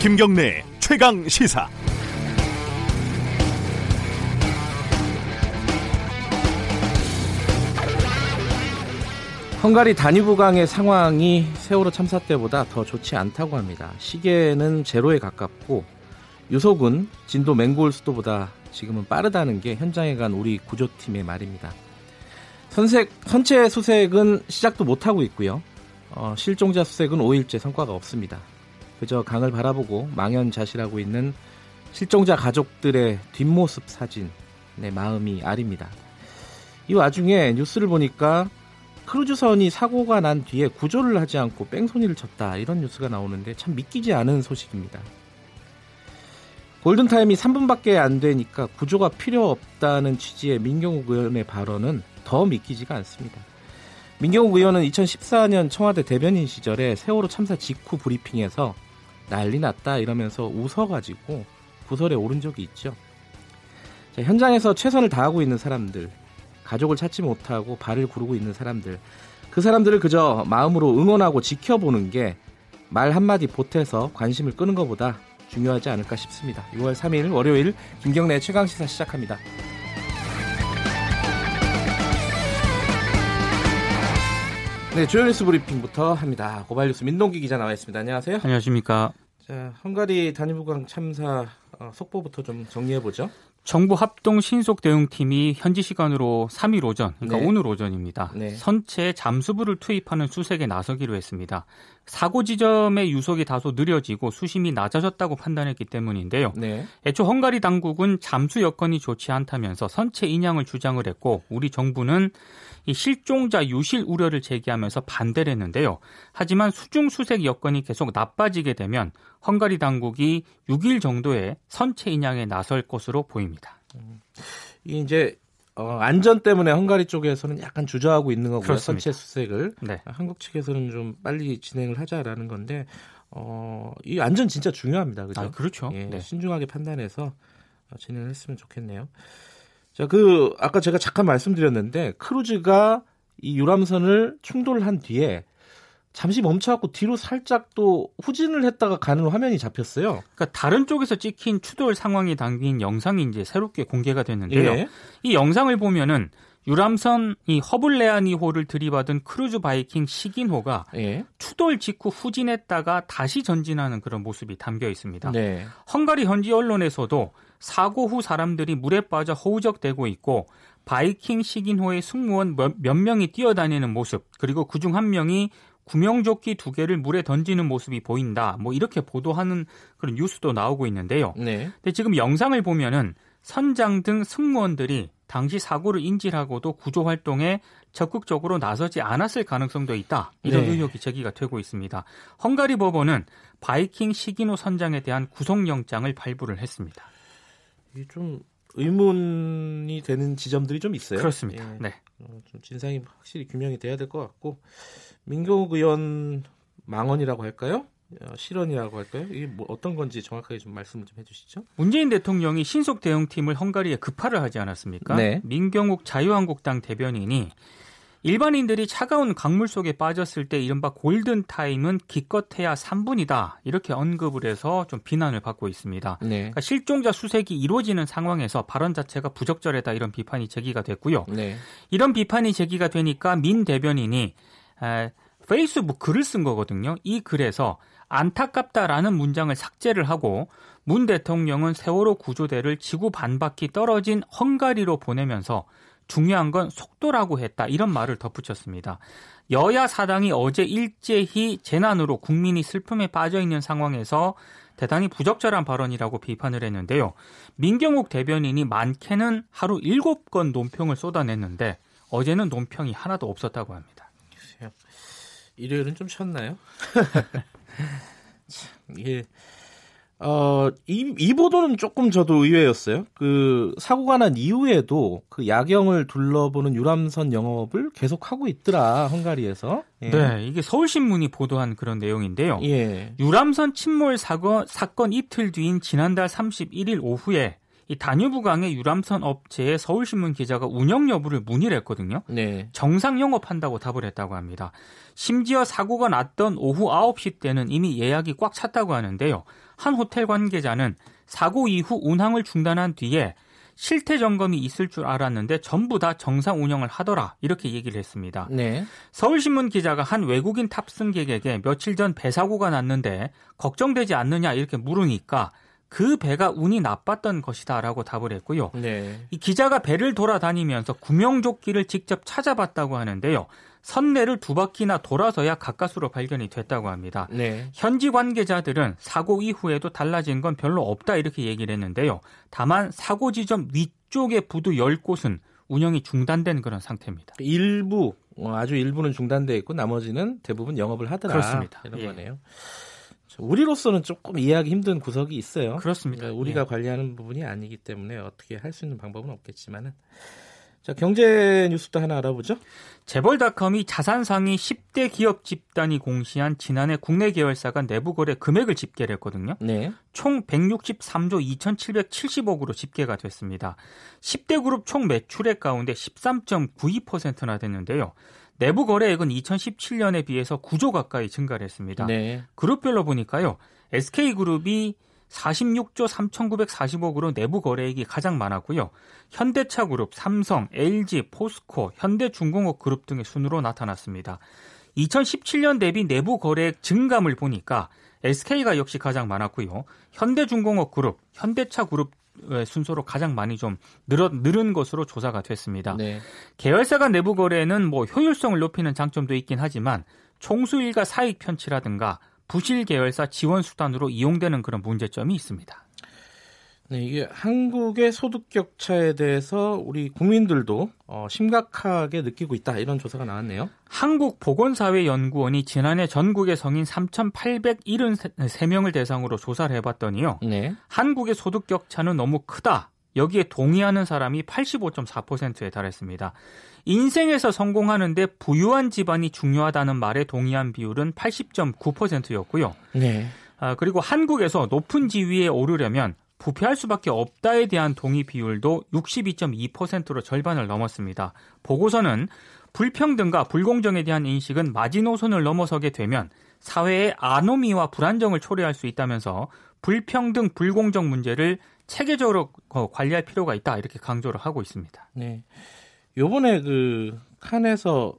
김경래 최강 시사. 헝가리 다뉴브강의 상황이 세월호 참사 때보다 더 좋지 않다고 합니다. 시계는 제로에 가깝고 유속은 진도 맹골 수도보다 지금은 빠르다는 게 현장에 간 우리 구조팀의 말입니다. 선색, 선체 수색은 시작도 못하고 있고요. 어, 실종자 수색은 5일째 성과가 없습니다. 그저 강을 바라보고 망연자실하고 있는 실종자 가족들의 뒷모습 사진, 내 마음이 아립니다. 이 와중에 뉴스를 보니까 크루즈선이 사고가 난 뒤에 구조를 하지 않고 뺑소니를 쳤다 이런 뉴스가 나오는데 참 믿기지 않은 소식입니다. 골든타임이 3분밖에 안 되니까 구조가 필요 없다는 취지의 민경욱 의원의 발언은 더 믿기지가 않습니다. 민경욱 의원은 2014년 청와대 대변인 시절에 세월호 참사 직후 브리핑에서 난리 났다 이러면서 웃어가지고 구설에 오른 적이 있죠. 자, 현장에서 최선을 다하고 있는 사람들, 가족을 찾지 못하고 발을 구르고 있는 사람들, 그 사람들을 그저 마음으로 응원하고 지켜보는 게 말 한마디 보태서 관심을 끄는 것보다 중요하지 않을까 싶습니다. 6월 3일 월요일 김경래 최강시사 시작합니다. 네, 주요 뉴스 브리핑부터 합니다. 고발 뉴스 민동기 기자 나와 있습니다. 안녕하세요. 안녕하십니까. 자, 헝가리 단위부강 참사 어, 속보부터 좀 정리해 보죠. 정부 합동 신속 대응팀이 현지 시간으로 3일 오전, 그러니까 네. 오늘 오전입니다. 네. 선체 잠수부를 투입하는 수색에 나서기로 했습니다. 사고 지점의 유속이 다소 느려지고 수심이 낮아졌다고 판단했기 때문인데요. 네. 애초 헝가리 당국은 잠수 여건이 좋지 않다면서 선체 인양을 주장을 했고 우리 정부는 이 실종자 유실 우려를 제기하면서 반대를 했는데요. 하지만 수중 수색 여건이 계속 나빠지게 되면 헝가리 당국이 6일 정도의 선체 인양에 나설 것으로 보입니다. 이게 이제 어, 안전 때문에 헝가리 쪽에서는 약간 주저하고 있는 거고요. 그렇습니다. 선체 수색을 네. 한국 측에서는 좀 빨리 진행을 하자라는 건데 어, 이 안전 진짜 중요합니다. 그죠? 아, 그렇죠. 예, 네. 신중하게 판단해서 어, 진행을 했으면 좋겠네요. 자, 그 아까 제가 잠깐 말씀드렸는데 크루즈가 이 유람선을 충돌한 뒤에 잠시 멈춰갖고 뒤로 살짝 또 후진을 했다가 가는 화면이 잡혔어요. 그러니까 다른 쪽에서 찍힌 추돌 상황이 담긴 영상이 이제 새롭게 공개가 됐는데요. 예. 이 영상을 보면은 유람선 이 허블레아니호를 들이받은 크루즈 바이킹 시긴호가 예. 추돌 직후 후진했다가 다시 전진하는 그런 모습이 담겨 있습니다. 네. 헝가리 현지 언론에서도 사고 후 사람들이 물에 빠져 허우적대고 있고 바이킹 시긴호의 승무원 몇, 몇 명이 뛰어다니는 모습 그리고 그중 한 명이 구명조끼 두 개를 물에 던지는 모습이 보인다. 뭐 이렇게 보도하는 그런 뉴스도 나오고 있는데요. 네. 근데 지금 영상을 보면은 선장 등 승무원들이 당시 사고를 인지하고도 구조 활동에 적극적으로 나서지 않았을 가능성도 있다. 이런 네. 의혹이 제기가 되고 있습니다. 헝가리 법원은 바이킹 시기노 선장에 대한 구속영장을 발부를 했습니다. 이게 좀 의문이 되는 지점들이 좀 있어요. 그렇습니다. 예. 네. 어, 좀 진상이 확실히 규명이 돼야 될 것 같고 민경욱 의원 망언이라고 할까요? 어, 실언이라고 할까요? 이게 뭐 어떤 건지 정확하게 좀 말씀을 좀 해주시죠. 문재인 대통령이 신속 대응팀을 헝가리에 급파를 하지 않았습니까? 네. 민경욱 자유한국당 대변인이 일반인들이 차가운 강물 속에 빠졌을 때 이른바 골든 타임은 기껏해야 3분이다. 이렇게 언급을 해서 좀 비난을 받고 있습니다. 네. 그러니까 실종자 수색이 이루어지는 상황에서 발언 자체가 부적절하다 이런 비판이 제기가 됐고요. 네. 이런 비판이 제기가 되니까 민 대변인이 에, 페이스북 글을 쓴 거거든요. 이 글에서 안타깝다라는 문장을 삭제를 하고 문 대통령은 세월호 구조대를 지구 반바퀴 떨어진 헝가리로 보내면서 중요한 건 속도라고 했다 이런 말을 덧붙였습니다. 여야 사당이 어제 일제히 재난으로 국민이 슬픔에 빠져 있는 상황에서 대단히 부적절한 발언이라고 비판을 했는데요. 민경욱 대변인이 많게는 하루 7건 논평을 쏟아냈는데 어제는 논평이 하나도 없었다고 합니다. 일요일은 좀 쉬었나요? 참, 이게 어, 이, 이 보도는 조금 저도 의외였어요. 그 사고가 난 이후에도 그 야경을 둘러보는 유람선 영업을 계속 하고 있더라 헝가리에서. 예. 네, 이게 서울신문이 보도한 그런 내용인데요. 예. 유람선 침몰 사건, 사건 이틀 뒤인 지난달 31일 오후에 이 다뉴브강의 유람선 업체에 서울신문 기자가 운영 여부를 문의를 했거든요. 네. 정상 영업한다고 답을 했다고 합니다. 심지어 사고가 났던 오후 9시 때는 이미 예약이 꽉 찼다고 하는데요. 한 호텔 관계자는 사고 이후 운항을 중단한 뒤에 실태 점검이 있을 줄 알았는데 전부 다 정상 운영을 하더라 이렇게 얘기를 했습니다. 네. 서울신문 기자가 한 외국인 탑승객에게 며칠 전 배 사고가 났는데 걱정되지 않느냐 이렇게 물으니까 그 배가 운이 나빴던 것이다라고 답을 했고요. 네. 이 기자가 배를 돌아다니면서 구명조끼를 직접 찾아봤다고 하는데요. 선내를 두 바퀴나 돌아서야 가까스로 발견이 됐다고 합니다. 네. 현지 관계자들은 사고 이후에도 달라진 건 별로 없다 이렇게 얘기를 했는데요. 다만 사고 지점 위쪽의 부두 10곳은 운영이 중단된 그런 상태입니다. 일부 어, 아주 일부는 중단돼 있고 나머지는 대부분 영업을 하더라. 그렇습니다. 이런 예. 거네요. 우리로서는 조금 이해하기 힘든 구석이 있어요. 그렇습니다. 그러니까 우리가 예. 관리하는 부분이 아니기 때문에 어떻게 할 수 있는 방법은 없겠지만은 자 경제 뉴스도 하나 알아보죠. 재벌닷컴이 자산 상위 10대 기업 집단이 공시한 지난해 국내 계열사 간 내부 거래 금액을 집계를 했거든요. 네. 총 163조 2,770억으로 집계가 됐습니다. 10대 그룹 총 매출액 가운데 13.92%나 됐는데요. 내부 거래액은 2017년에 비해서 9조 가까이 증가를 했습니다. 네. 그룹별로 보니까요. SK그룹이 46조 3,940억으로 내부 거래액이 가장 많았고요. 현대차그룹, 삼성, LG, 포스코, 현대중공업 그룹 등의 순으로 나타났습니다. 2017년 대비 내부 거래액 증감을 보니까 SK가 역시 가장 많았고요. 현대중공업 그룹, 현대차 그룹 의 순서로 가장 많이 좀 늘어, 늘은 것으로 조사가 됐습니다. 네. 계열사 간 내부 거래는 뭐 효율성을 높이는 장점도 있긴 하지만 총수일가 사익 편취라든가 부실 계열사 지원 수단으로 이용되는 그런 문제점이 있습니다. 네, 이게 한국의 소득 격차에 대해서 우리 국민들도 어, 심각하게 느끼고 있다 이런 조사가 나왔네요. 한국보건사회연구원이 지난해 전국의 성인 3,873명을 대상으로 조사를 해봤더니요. 네. 한국의 소득 격차는 너무 크다. 여기에 동의하는 사람이 85.4%에 달했습니다. 인생에서 성공하는데 부유한 집안이 중요하다는 말에 동의한 비율은 80.9%였고요. 네. 아, 그리고 한국에서 높은 지위에 오르려면 부패할 수밖에 없다에 대한 동의 비율도 62.2%로 절반을 넘었습니다. 보고서는 불평등과 불공정에 대한 인식은 마지노선을 넘어서게 되면 사회의 아노미와 불안정을 초래할 수 있다면서 불평등, 불공정 문제를 체계적으로 어, 관리할 필요가 있다 이렇게 강조를 하고 있습니다. 네. 요번에 그 칸에서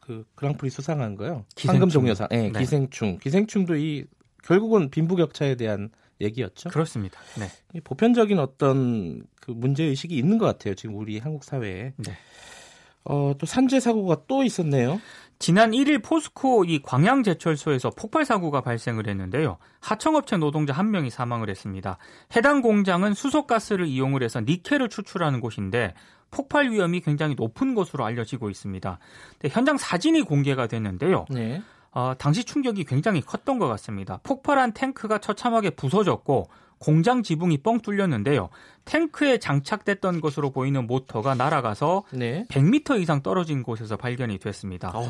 그 그랑프리 수상한 거요. 기생충. 황금 종려상. 네, 네. 기생충. 기생충도 이 결국은 빈부격차에 대한 얘기였죠. 그렇습니다. 네. 이 보편적인 어떤 그 문제 의식이 있는 것 같아요. 지금 우리 한국 사회에. 네. 어, 또 산재 사고가 또 있었네요. 지난 1일 포스코 이 광양제철소에서 폭발 사고가 발생을 했는데요. 하청업체 노동자 한 명이 사망을 했습니다. 해당 공장은 수소가스를 이용을 해서 니켈을 추출하는 곳인데 폭발 위험이 굉장히 높은 것으로 알려지고 있습니다. 현장 사진이 공개가 됐는데요. 네. 어, 당시 충격이 굉장히 컸던 것 같습니다. 폭발한 탱크가 처참하게 부서졌고 공장 지붕이 뻥 뚫렸는데요. 탱크에 장착됐던 것으로 보이는 모터가 날아가서 네. 100m 이상 떨어진 곳에서 발견이 됐습니다. 어휴.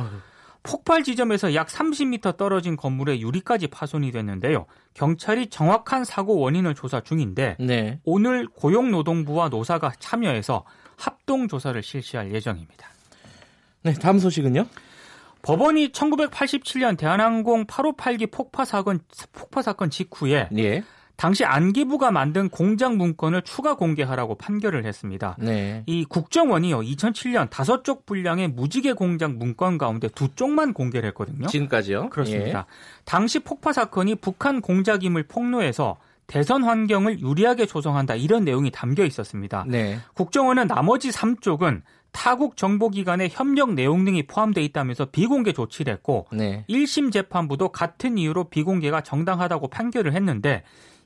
폭발 지점에서 약 30m 떨어진 건물의 유리까지 파손이 됐는데요. 경찰이 정확한 사고 원인을 조사 중인데 네. 오늘 고용노동부와 노사가 참여해서 합동 조사를 실시할 예정입니다. 네, 다음 소식은요? 법원이 1987년 대한항공 858기 폭파 사건 폭파 사건 직후에 예. 당시 안기부가 만든 공장 문건을 추가 공개하라고 판결을 했습니다. 네. 이 국정원이요 2007년 다섯 쪽 분량의 무지개 공장 문건 가운데 두 쪽만 공개를 했거든요. 지금까지요? 그렇습니다. 당시 폭파 사건이 북한 공작임을 폭로해서 대선 환경을 유리하게 조성한다 이런 내용이 담겨 있었습니다. 예. 네. 국정원은 나머지 3쪽은 타국 정보기관의 협력 내용 등이 포함되어 있다면서 비공개 조치를 했고 네. 1심 재판부도 같은 이유로 비공개가 정당하다고 판결을 했는데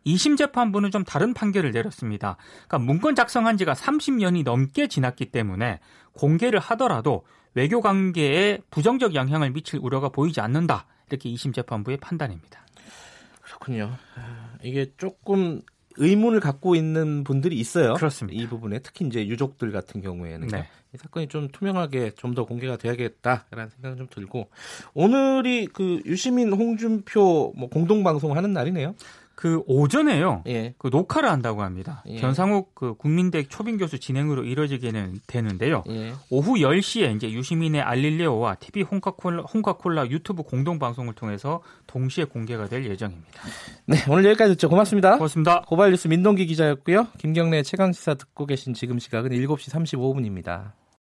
2심 재판부는 좀 다른 판결을 내렸습니다. 그러니까 문건 작성한 지가 30년이 넘게 지났기 때문에 공개를 하더라도 외교 관계에 부정적 영향을 미칠 우려가 보이지 않는다. 이렇게 2심 재판부의 판단입니다. 그렇군요. 아, 이게 조금 의문을 갖고 있는 분들이 있어요. 그렇습니다. 이 부분에 특히 이제 유족들 같은 경우에는 네. 이 사건이 좀 투명하게 좀 더 공개가 돼야겠다라는 생각은 좀 들고 오늘이 그 유시민 홍준표 뭐 공동 방송 하는 날이네요. 그 오전에요. 예. 그 녹화를 한다고 합니다. 예. 변상욱 그 국민대 초빙 교수 진행으로 이뤄지게는 되는데요. 예. 오후 10시에 이제 유시민의 알릴레오와 TV 홍카콜라, 홍카콜라 유튜브 공동 방송을 통해서 동시에 공개가 될 예정입니다. 네, 오늘 여기까지 듣죠. 고맙습니다. 고맙습니다. 고발 뉴스 민동기 기자였고요. 김경래 최강 시사 듣고 계신 지금 시각은 7시 35분입니다.